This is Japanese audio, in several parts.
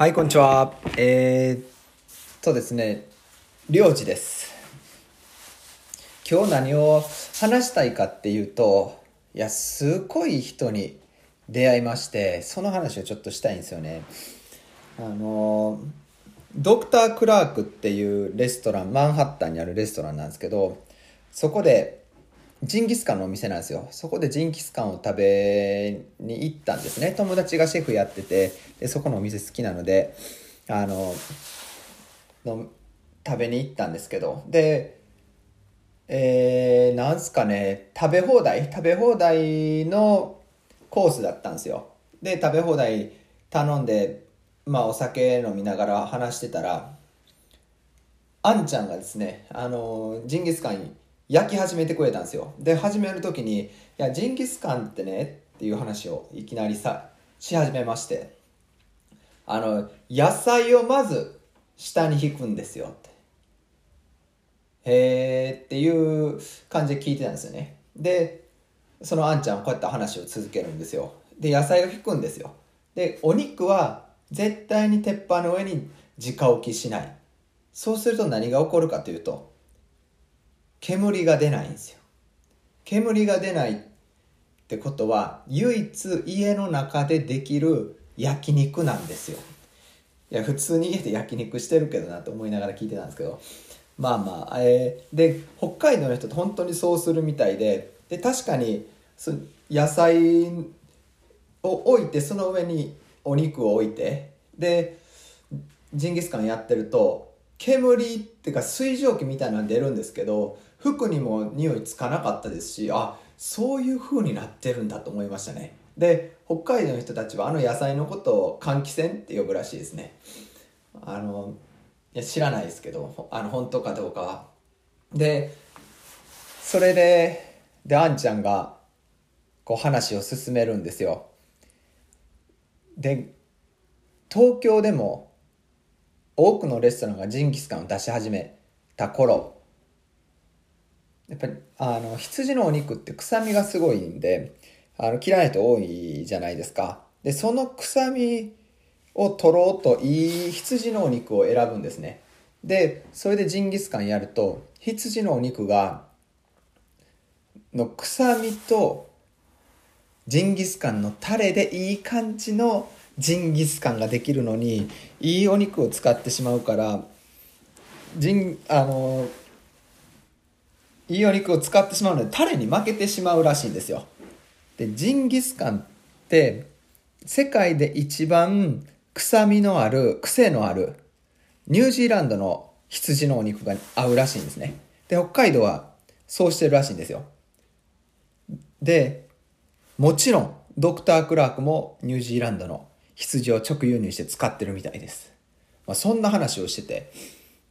はい、こんにちは。えー、っとですね、りょうじです。今日何を話したいかっていうと、いや、すごい人に出会いまして、その話をちょっとしたいんですよね。あの、ドクター・クラークっていうレストラン、マンハッタンにあるレストランなんですけど、そこで、ジンギスカンのお店なんですよ。そこでジンギスカンを食べに行ったんですね。友達がシェフやってて、でそこのお店好きなので、あの、の食べに行ったんですけど、で、えー、なんすかね、食べ放題食べ放題のコースだったんですよ。で、食べ放題頼んで、まあお酒飲みながら話してたら、あんちゃんがですね、あの、ジンギスカン焼き始めてくれたんですよ。で、始める時に、いや、ジンギスカンってね、っていう話をいきなりさ、し始めまして、あの、野菜をまず下に引くんですよって。へーっていう感じで聞いてたんですよね。で、そのあんちゃんはこうやって話を続けるんですよ。で、野菜を引くんですよ。で、お肉は絶対に鉄板の上に直置きしない。そうすると何が起こるかというと、煙が出ないんですよ。煙が出ないってことは、唯一家の中でできる焼肉なんですよ。いや、普通に家で焼肉してるけどなと思いながら聞いてたんですけど、まあまあ、えー、で、北海道の人って本当にそうするみたいで、で、確かに、野菜を置いて、その上にお肉を置いて、で、ジンギスカンやってると、煙っていうか水蒸気みたいなの出るんですけど、服にも匂いつかなかったですし、あ、そういう風になってるんだと思いましたね。で、北海道の人たちはあの野菜のことを換気扇って呼ぶらしいですね。あの、いや知らないですけど、あの、本当かどうかは。で、それで、で、あんちゃんが、こう話を進めるんですよ。で、東京でも、多くのレストランがジンギスカンを出し始めた頃、やっぱり、あの、羊のお肉って臭みがすごいんで、あの、嫌いな人多いじゃないですか。で、その臭みを取ろうといい羊のお肉を選ぶんですね。で、それでジンギスカンやると、羊のお肉が、の臭みと、ジンギスカンのタレでいい感じのジンギスカンができるのに、いいお肉を使ってしまうから、ジン、あの、いいお肉を使ってしまうので、タレに負けてしまうらしいんですよ。で、ジンギスカンって、世界で一番臭みのある、癖のある、ニュージーランドの羊のお肉が合うらしいんですね。で、北海道はそうしてるらしいんですよ。で、もちろん、ドクター・クラークもニュージーランドの羊を直輸入して使ってるみたいです。まあ、そんな話をしてて。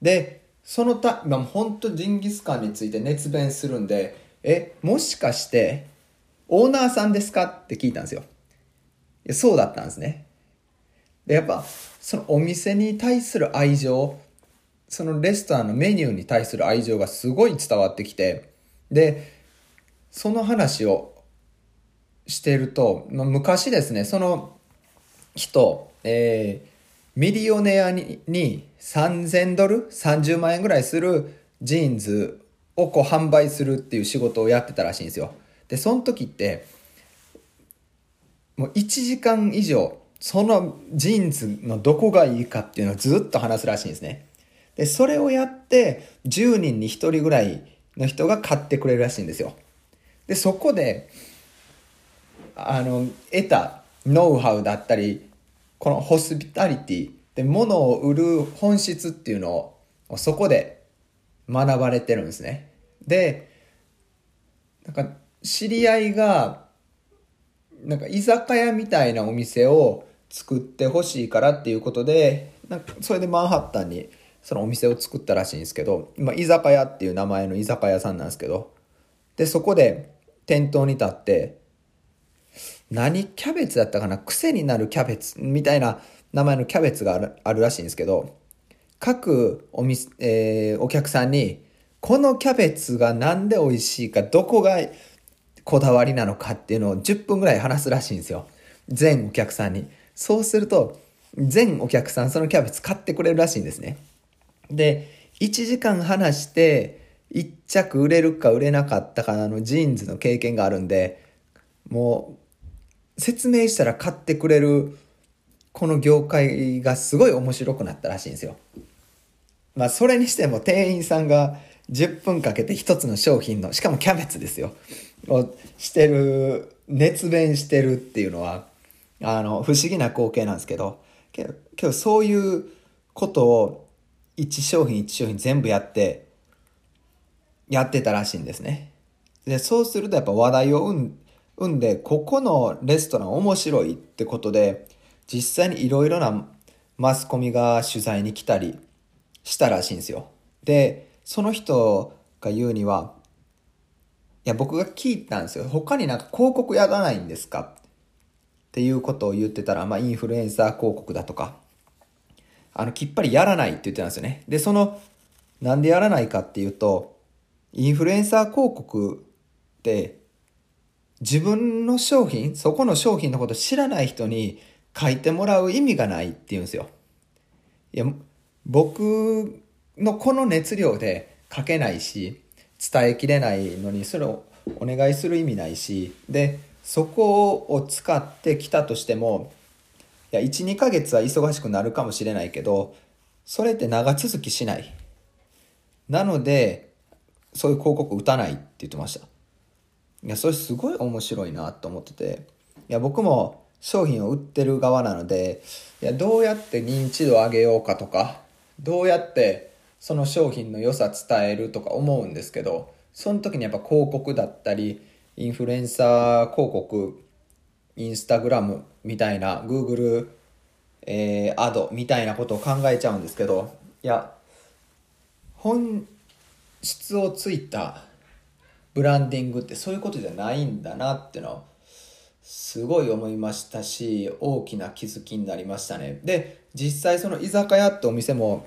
で、そのた、まあ、本当ジンギスカンについて熱弁するんで、え、もしかして、オーナーさんですかって聞いたんですよ。いやそうだったんですね。で、やっぱ、そのお店に対する愛情、そのレストランのメニューに対する愛情がすごい伝わってきて、で、その話をしてると、まあ、昔ですね、その人、えー、ミリオネアにに3000ドル ?30 万円ぐらいするジーンズをこう販売するっていう仕事をやってたらしいんですよ。で、その時って、もう1時間以上、そのジーンズのどこがいいかっていうのをずっと話すらしいんですね。で、それをやって10人に1人ぐらいの人が買ってくれるらしいんですよ。で、そこで、あの、得たノウハウだったり、このホスピタリティで物を売る本質っていうのをそこで学ばれてるんですね。で、なんか知り合いが、なんか居酒屋みたいなお店を作ってほしいからっていうことで、なんかそれでマンハッタンにそのお店を作ったらしいんですけど、今居酒屋っていう名前の居酒屋さんなんですけど、で、そこで店頭に立って、何キャベツだったかな？癖になるキャベツみたいな名前のキャベツがあるあるらしいんですけど、各お店、えー、お客さんに、このキャベツがなんで美味しいか、どこがこだわりなのかっていうのを10分ぐらい話すらしいんですよ。全お客さんに。そうすると、全お客さんそのキャベツ買ってくれるらしいんですね。で、1時間話して、1着売れるか売れなかったかなのジーンズの経験があるんで、もう、説明したら買ってくれる、この業界がすごい面白くなったらしいんですよ。まあ、それにしても店員さんが10分かけて1つの商品の、しかもキャベツですよ。をしてる、熱弁してるっていうのは、あの、不思議な光景なんですけど、けど、けどそういうことを1商品1商品全部やって、やってたらしいんですね。で、そうするとやっぱ話題を生んうんで、ここのレストラン面白いってことで、実際にいろいろなマスコミが取材に来たりしたらしいんですよ。で、その人が言うには、いや、僕が聞いたんですよ。他になんか広告やらないんですか？っていうことを言ってたら、まあ、インフルエンサー広告だとか、あの、きっぱりやらないって言ってたんですよね。で、その、なんでやらないかっていうと、インフルエンサー広告って、自分の商品、そこの商品のこと知らない人に書いてもらう意味がないって言うんですよ。いや、僕のこの熱量で書けないし、伝えきれないのに、それをお願いする意味ないし、で、そこを使ってきたとしても、いや、1、2ヶ月は忙しくなるかもしれないけど、それって長続きしない。なので、そういう広告打たないって言ってました。いや、それすごい面白いなと思ってて、いや、僕も商品を売ってる側なので、いや、どうやって認知度上げようかとか、どうやってその商品の良さ伝えるとか思うんですけど、その時にやっぱ広告だったり、インフルエンサー広告、インスタグラムみたいな、グーグル、えー、アドみたいなことを考えちゃうんですけど、いや、本質をついたブランディングってそういうことじゃないんだなっていうのは、すごい思いましたし、大きな気づきになりましたね。で、実際その居酒屋ってお店も、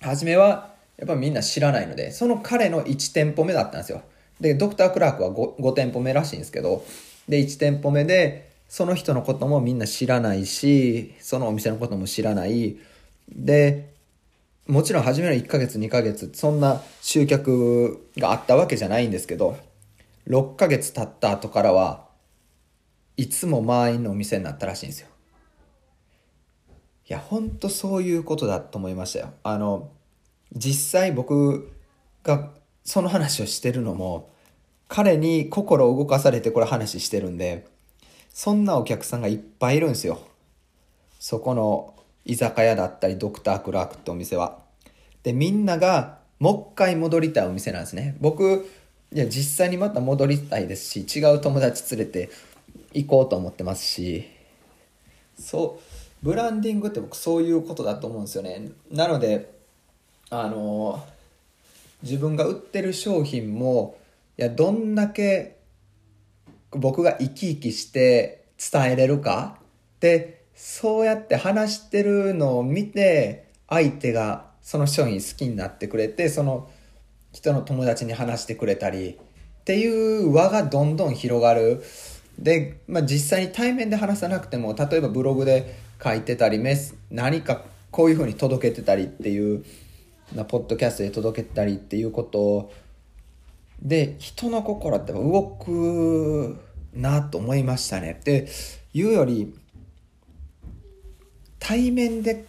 初めはやっぱみんな知らないので、その彼の1店舗目だったんですよ。で、ドクタークラークは 5, 5店舗目らしいんですけど、で、1店舗目で、その人のこともみんな知らないし、そのお店のことも知らない。で、もちろん初めの1ヶ月2ヶ月、そんな集客があったわけじゃないんですけど、6ヶ月経った後からは、いつも満員のお店になったらしいんですよ。いや、ほんとそういうことだと思いましたよ。あの、実際僕がその話をしてるのも、彼に心を動かされてこれ話してるんで、そんなお客さんがいっぱいいるんですよ。そこの居酒屋だったり、ドクタークラークってお店は。で、みんながもう一回戻りたいお店なんですね。僕、いや、実際にまた戻りたいですし、違う友達連れて行こうと思ってますし、そう、ブランディングって僕そういうことだと思うんですよね。なので、あの、自分が売ってる商品も、いや、どんだけ僕が生き生きして伝えれるかで、そうやって話してるのを見て、相手がその商品好きになってくれて、その人の友達に話してくれたり、っていう輪がどんどん広がる。で、まあ、実際に対面で話さなくても、例えばブログで書いてたり、メス、何かこういう風に届けてたりっていう、なポッドキャストで届けたりっていうことで、人の心って動くなと思いましたね。っていうより、対面で、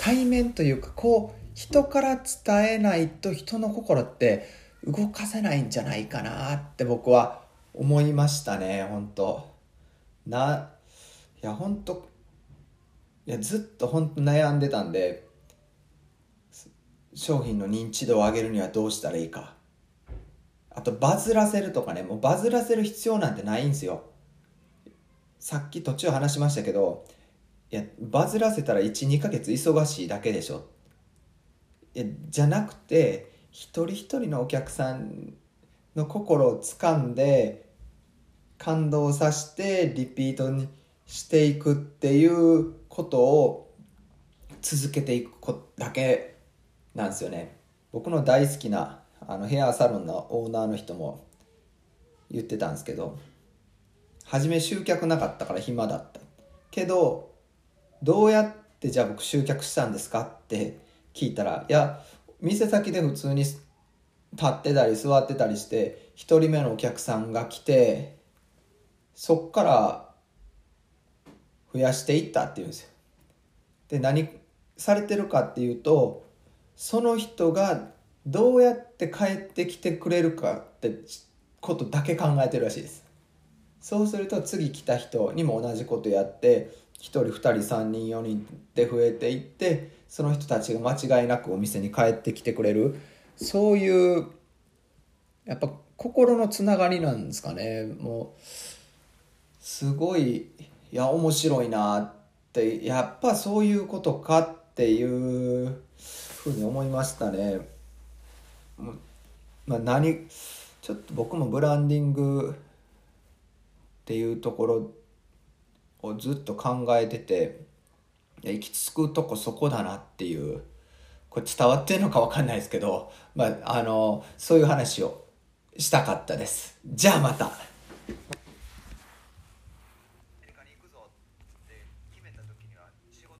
対面というか、こう、人から伝えないと人の心って動かせないんじゃないかなって僕は思いましたね、本当な、いや、本当いや、ずっと本当悩んでたんで、商品の認知度を上げるにはどうしたらいいか。あとバズらせるとかね、もうバズらせる必要なんてないんですよ。さっき途中話しましたけど、いや、バズらせたら1、2ヶ月忙しいだけでしょ。いや、じゃなくて、一人一人のお客さんの心を掴んで、感動させて、リピートにしていくっていうことを続けていくだけなんですよね。僕の大好きなあのヘアサロンのオーナーの人も言ってたんですけど初め集客なかったから暇だったけどどうやっでじゃあ僕集客したんですかって聞いたらいや店先で普通に立ってたり座ってたりして1人目のお客さんが来てそっから増やしていったっていうんですよ。で何されてるかっていうとその人がどうやって帰ってきてくれるかってことだけ考えてるらしいですそうすると次来た人にも同じことやって1人2人3人4人で増えていってその人たちが間違いなくお店に帰ってきてくれるそういうやっぱ心のつながりなんですかねもうすごいいや面白いなってやっぱそういうことかっていうふうに思いましたね。まあ、何ちょっと僕もブランディングっていうところをずっと考えてて行き着くとこそこだなっていうこれ伝わってるのか分かんないですけど、まあ、あのそういう話をしたかったです。じゃあまた。